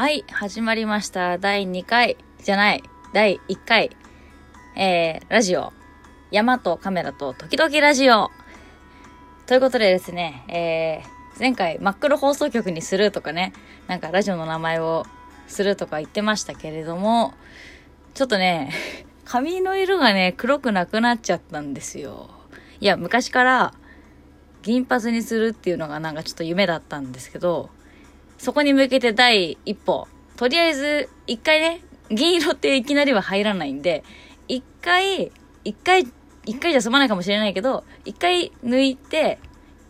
はい、始まりました。第2回、じゃない、第1回、えー、ラジオ、山とカメラと時々ラジオ。ということでですね、えー、前回真っ黒放送局にするとかね、なんかラジオの名前をするとか言ってましたけれども、ちょっとね、髪の色がね、黒くなくなっちゃったんですよ。いや、昔から銀髪にするっていうのがなんかちょっと夢だったんですけど、そこに向けて第一歩。とりあえず、一回ね、銀色っていきなりは入らないんで、一回、一回、一回じゃ済まないかもしれないけど、一回抜いて、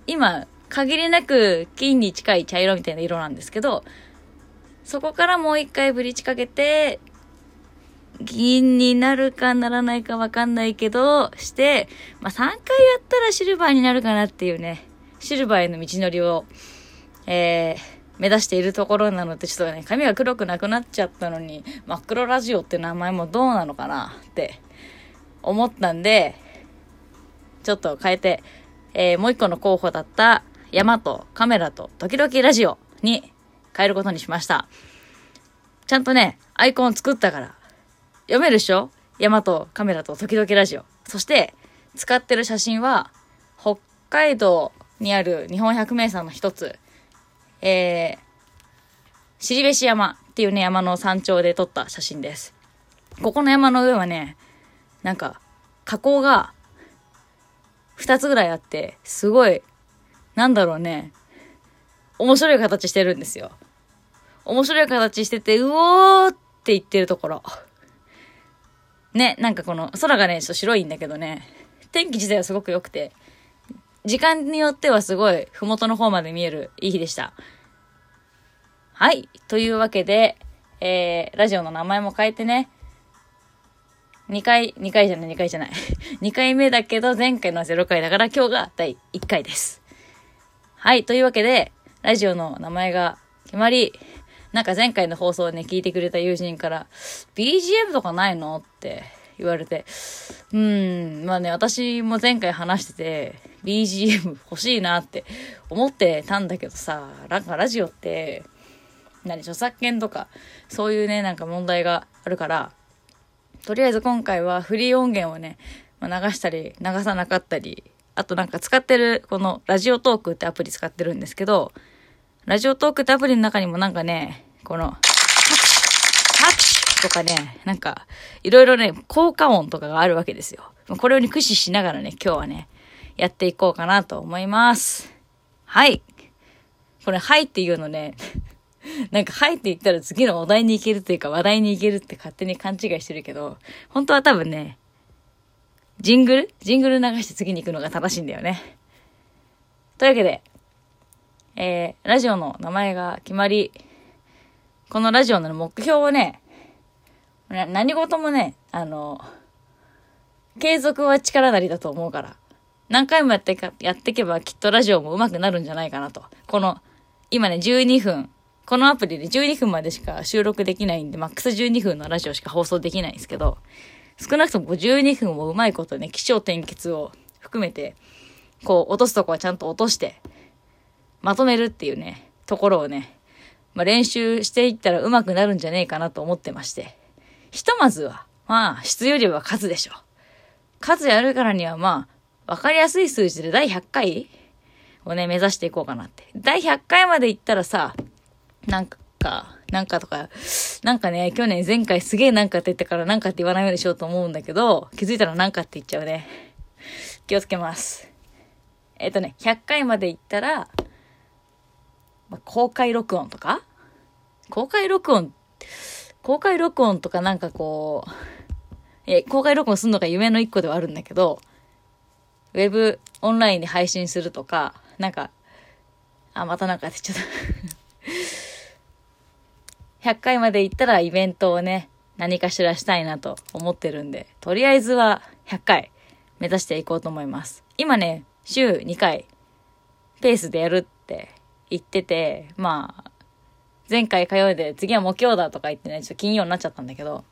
今、限りなく金に近い茶色みたいな色なんですけど、そこからもう一回ブリーチかけて、銀になるかならないかわかんないけど、して、まあ、3回やったらシルバーになるかなっていうね、シルバーへの道のりを、えー、目指しているところなので、ちょっとね、髪が黒くなくなっちゃったのに、真っ黒ラジオって名前もどうなのかなって思ったんで、ちょっと変えて、えー、もう一個の候補だった、山とカメラと時々ラジオに変えることにしました。ちゃんとね、アイコン作ったから、読めるでしょ？山とカメラと時々ラジオ。そして、使ってる写真は、北海道にある日本百名山の一つ、えー、尻べし山っていうね、山の山頂で撮った写真です。ここの山の上はね、なんか、火口が、二つぐらいあって、すごい、なんだろうね、面白い形してるんですよ。面白い形してて、うおーって言ってるところ。ね、なんかこの、空がね、ちょっと白いんだけどね、天気自体はすごく良くて、時間によってはすごい、ふもとの方まで見えるいい日でした。はい。というわけで、えー、ラジオの名前も変えてね、2回、2回じゃない、2回じゃない。2回目だけど、前回のは0回だから今日が第1回です。はい。というわけで、ラジオの名前が決まり、なんか前回の放送をね、聞いてくれた友人から、BGM とかないのって言われて、うん、まあね、私も前回話してて、BGM 欲しいなって思ってたんだけどさ、なんかラジオって、何、著作権とか、そういうね、なんか問題があるから、とりあえず今回はフリー音源をね、まあ、流したり、流さなかったり、あとなんか使ってる、このラジオトークってアプリ使ってるんですけど、ラジオトークってアプリの中にもなんかね、この、とかね、なんか、いろいろね、効果音とかがあるわけですよ。これを、ね、駆使しながらね、今日はね、やっていこうかなと思います。はい。これ、はいっていうのね、なんか、はいって言ったら次のお題に行けるというか話題に行けるって勝手に勘違いしてるけど、本当は多分ね、ジングル？ジングル流して次に行くのが正しいんだよね。というわけで、えー、ラジオの名前が決まり、このラジオの目標をね、何事もね、あの、継続は力なりだと思うから、何回もやってか、やっていけばきっとラジオも上手くなるんじゃないかなと。この、今ね、12分、このアプリで12分までしか収録できないんで、マックス12分のラジオしか放送できないんですけど、少なくとも12分をうまいことね、気象転結を含めて、こう、落とすとこはちゃんと落として、まとめるっていうね、ところをね、まあ、練習していったら上手くなるんじゃねえかなと思ってまして。ひとまずは、まあ、質よりは数でしょ。数やるからにはまあ、わかりやすい数字で第100回をね、目指していこうかなって。第100回まで行ったらさ、なんか、なんかとか、なんかね、去年前回すげえなんかって言ったからなんかって言わないようにしようと思うんだけど、気づいたらなんかって言っちゃうね。気をつけます。えっ、とね、100回まで行ったら、まあ、公開録音とか？公開録音って、公開録音とかなんかこう、え、公開録音するのが夢の一個ではあるんだけど、ウェブオンラインで配信するとか、なんか、あ、またなんかってちゃった。100回まで行ったらイベントをね、何かしらしたいなと思ってるんで、とりあえずは100回目指していこうと思います。今ね、週2回ペースでやるって言ってて、まあ、前回火曜で次は木曜だとか言ってね、ちょっと金曜になっちゃったんだけど、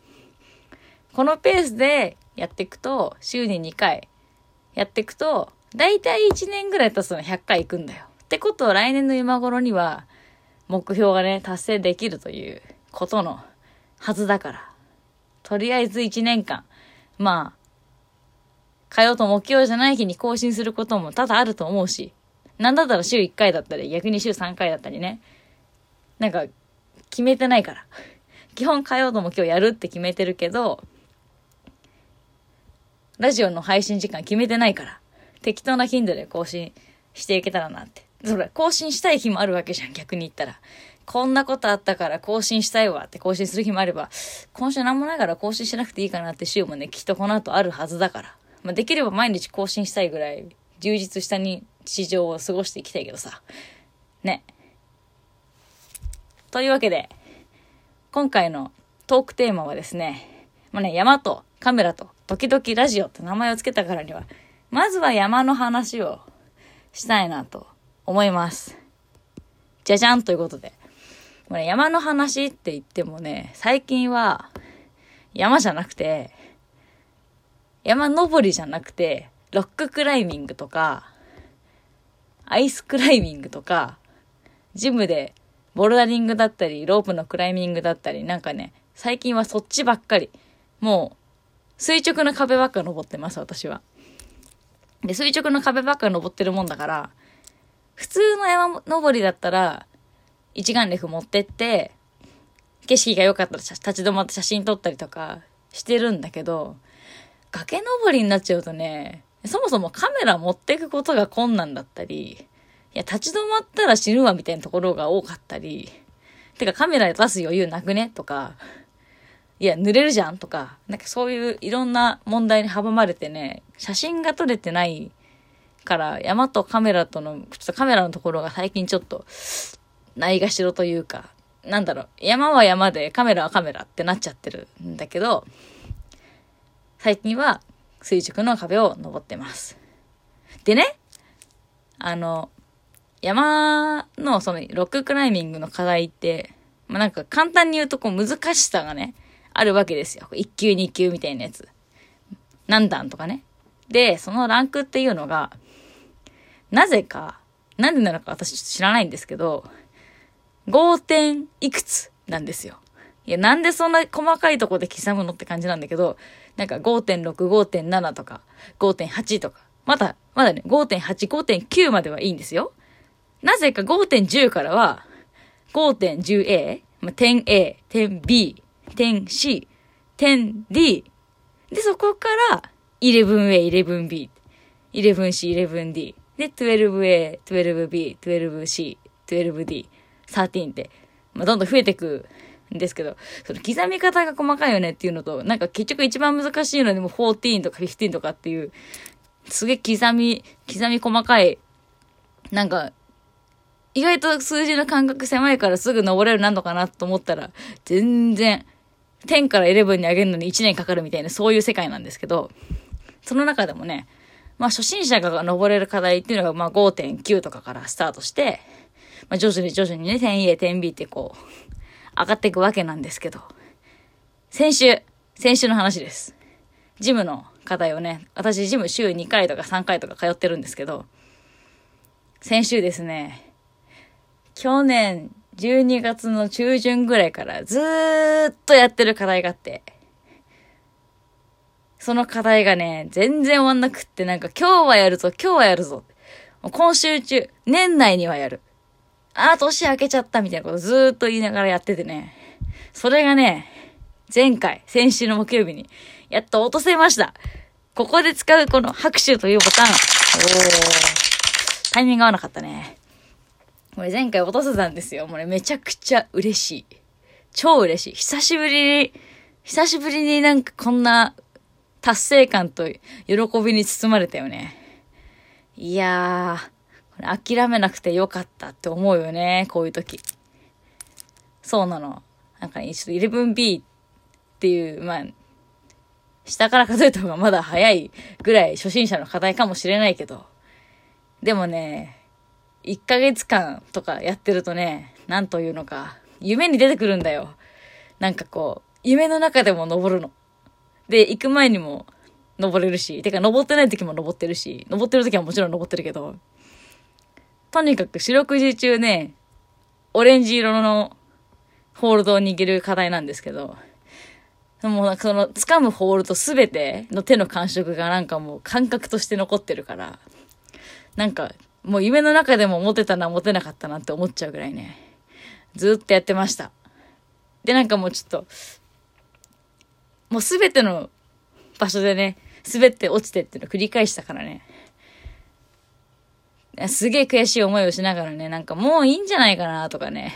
このペースでやっていくと、週に2回やっていくと、だいたい1年ぐらい経つの100回行くんだよ。ってことは来年の今頃には、目標がね、達成できるということのはずだから。とりあえず1年間、まあ、火曜と木曜じゃない日に更新することも多々あると思うし、なんだったら週1回だったり、逆に週3回だったりね。なんか、決めてないから。基本火曜とも今日やるって決めてるけど、ラジオの配信時間決めてないから、適当な頻度で更新していけたらなって。それ、更新したい日もあるわけじゃん、逆に言ったら。こんなことあったから更新したいわって更新する日もあれば、今週何もないから更新しなくていいかなって週もね、きっとこの後あるはずだから。まあ、できれば毎日更新したいぐらい、充実した日常を過ごしていきたいけどさ。ね。というわけで、今回のトークテーマはですね、まあね、山とカメラと時々ラジオって名前を付けたからには、まずは山の話をしたいなと思います。じゃじゃんということで。もうね、山の話って言ってもね、最近は山じゃなくて、山登りじゃなくて、ロッククライミングとか、アイスクライミングとか、ジムでボルダリングだったり、ロープのクライミングだったり、なんかね、最近はそっちばっかり。もう、垂直の壁ばっか登ってます、私は。で、垂直の壁ばっか登ってるもんだから、普通の山登りだったら、一眼レフ持ってって、景色が良かったら立ち止まって写真撮ったりとかしてるんだけど、崖登りになっちゃうとね、そもそもカメラ持ってくことが困難だったり、や、立ち止まったら死ぬわみたいなところが多かったり、てかカメラ出す余裕なくね？とか、いや、濡れるじゃんとか、なんかそういういろんな問題に阻まれてね、写真が撮れてないから、山とカメラとの、ちょっとカメラのところが最近ちょっと、ないがしろというか、なんだろう、山は山でカメラはカメラってなっちゃってるんだけど、最近は垂直の壁を登ってます。でね、あの、山のそのロッククライミングの課題って、まあ、なんか簡単に言うとこう難しさがね、あるわけですよ。1級2級みたいなやつ。何段とかね。で、そのランクっていうのが、なぜか、なんでなのか私ちょっと知らないんですけど、5点いくつなんですよ。いや、なんでそんな細かいとこで刻むのって感じなんだけど、なんか5.6、5.7とか、5.8とか、まだ、まだね、5.8、5.9まではいいんですよ。なぜか5.10からは、5.10A、点 A、点 B、点 C、点 D。で、そこから、11A、11B、11C、11D。で、12A、12B、12C、12D。13って、まあ、どんどん増えてくんですけど、その刻み方が細かいよねっていうのと、なんか結局一番難しいのでも14とか15とかっていう、すげえ刻み、刻み細かい、なんか、意外と数字の感覚狭いからすぐ登れるなんのかなと思ったら、全然、10から11に上げるのに1年かかるみたいな、そういう世界なんですけど、その中でもね、まあ初心者が登れる課題っていうのがまあ5.9とかからスタートして、まあ、徐々に徐々にね、点 A、点 B ってこう、上がっていくわけなんですけど、先週、先週の話です。ジムの課題をね、私ジム週2回とか3回とか通ってるんですけど、先週ですね、去年12月の中旬ぐらいからずーっとやってる課題があって、その課題がね、全然終わんなくって、なんか今日はやるぞ、今日はやるぞ。今週中、年内にはやる。ああ、年明けちゃったみたいなことずーっと言いながらやっててね。それがね、前回、先週の木曜日に、やっと落とせました。ここで使うこの拍手というボタン。おー。タイミング合わなかったね。これ前回落とせたんですよ。もうね、めちゃくちゃ嬉しい。超嬉しい。久しぶりに、久しぶりになんかこんな達成感と喜びに包まれたよね。いやー、諦めなくてよかったって思うよね、こういう時。そうなの。なんか、ちょっと 11B っていう、まあ、下から数えた方がまだ早いぐらい初心者の課題かもしれないけど、でもね、1ヶ月間とかやってるとね、なんというのか、夢に出てくるんだよ。なんかこう、夢の中でも登るの。で、行く前にも登れるし、てか登ってない時も登ってるし、登ってる時はもちろん登ってるけど、とにかく四六時中ね、オレンジ色のホールドを握る課題なんですけど、もうなんかその掴むホールドすべての手の感触がなんかもう感覚として残ってるから、なんかもう夢の中でも持てたな持てなかったなって思っちゃうぐらいね、ずっとやってました。で、なんかもうちょっと、もうすべての場所でね、滑って落ちてっていうのを繰り返したからね。すげえ悔しい思いをしながらね、なんかもういいんじゃないかなとかね、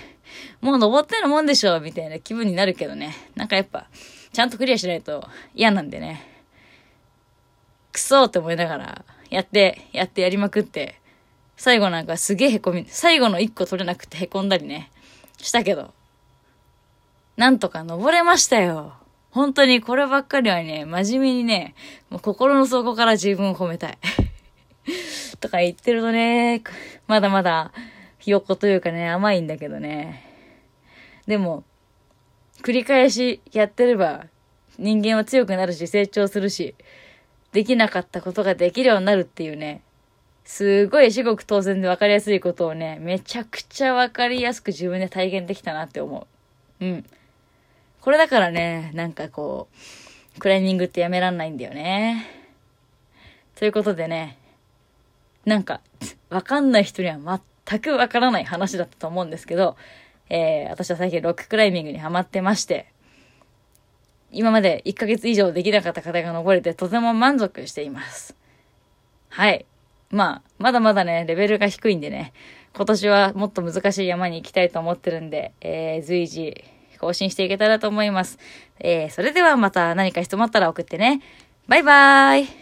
もう登ってるもんでしょみたいな気分になるけどね、なんかやっぱ、ちゃんとクリアしないと嫌なんでね、くそーって思いながら、やって、やってやりまくって、最後なんかすげえ凹み、最後の一個取れなくて凹んだりね、したけど、なんとか登れましたよ。本当にこればっかりはね、真面目にね、もう心の底から自分を褒めたい。とか言ってるとね、まだまだひよこというかね、甘いんだけどね。でも、繰り返しやってれば人間は強くなるし成長するし、できなかったことができるようになるっていうね、すごい至極当然で分かりやすいことをね、めちゃくちゃ分かりやすく自分で体験できたなって思う。うん。これだからね、なんかこう、クライミングってやめらんないんだよね。ということでね、なんか、わかんない人には全くわからない話だったと思うんですけど、えー、私は最近ロッククライミングにハマってまして、今まで1ヶ月以上できなかった方が登れてとても満足しています。はい。まあ、まだまだね、レベルが低いんでね、今年はもっと難しい山に行きたいと思ってるんで、えー、随時、更新していけたらと思います。えー、それではまた何か質問あったら送ってね。バイバーイ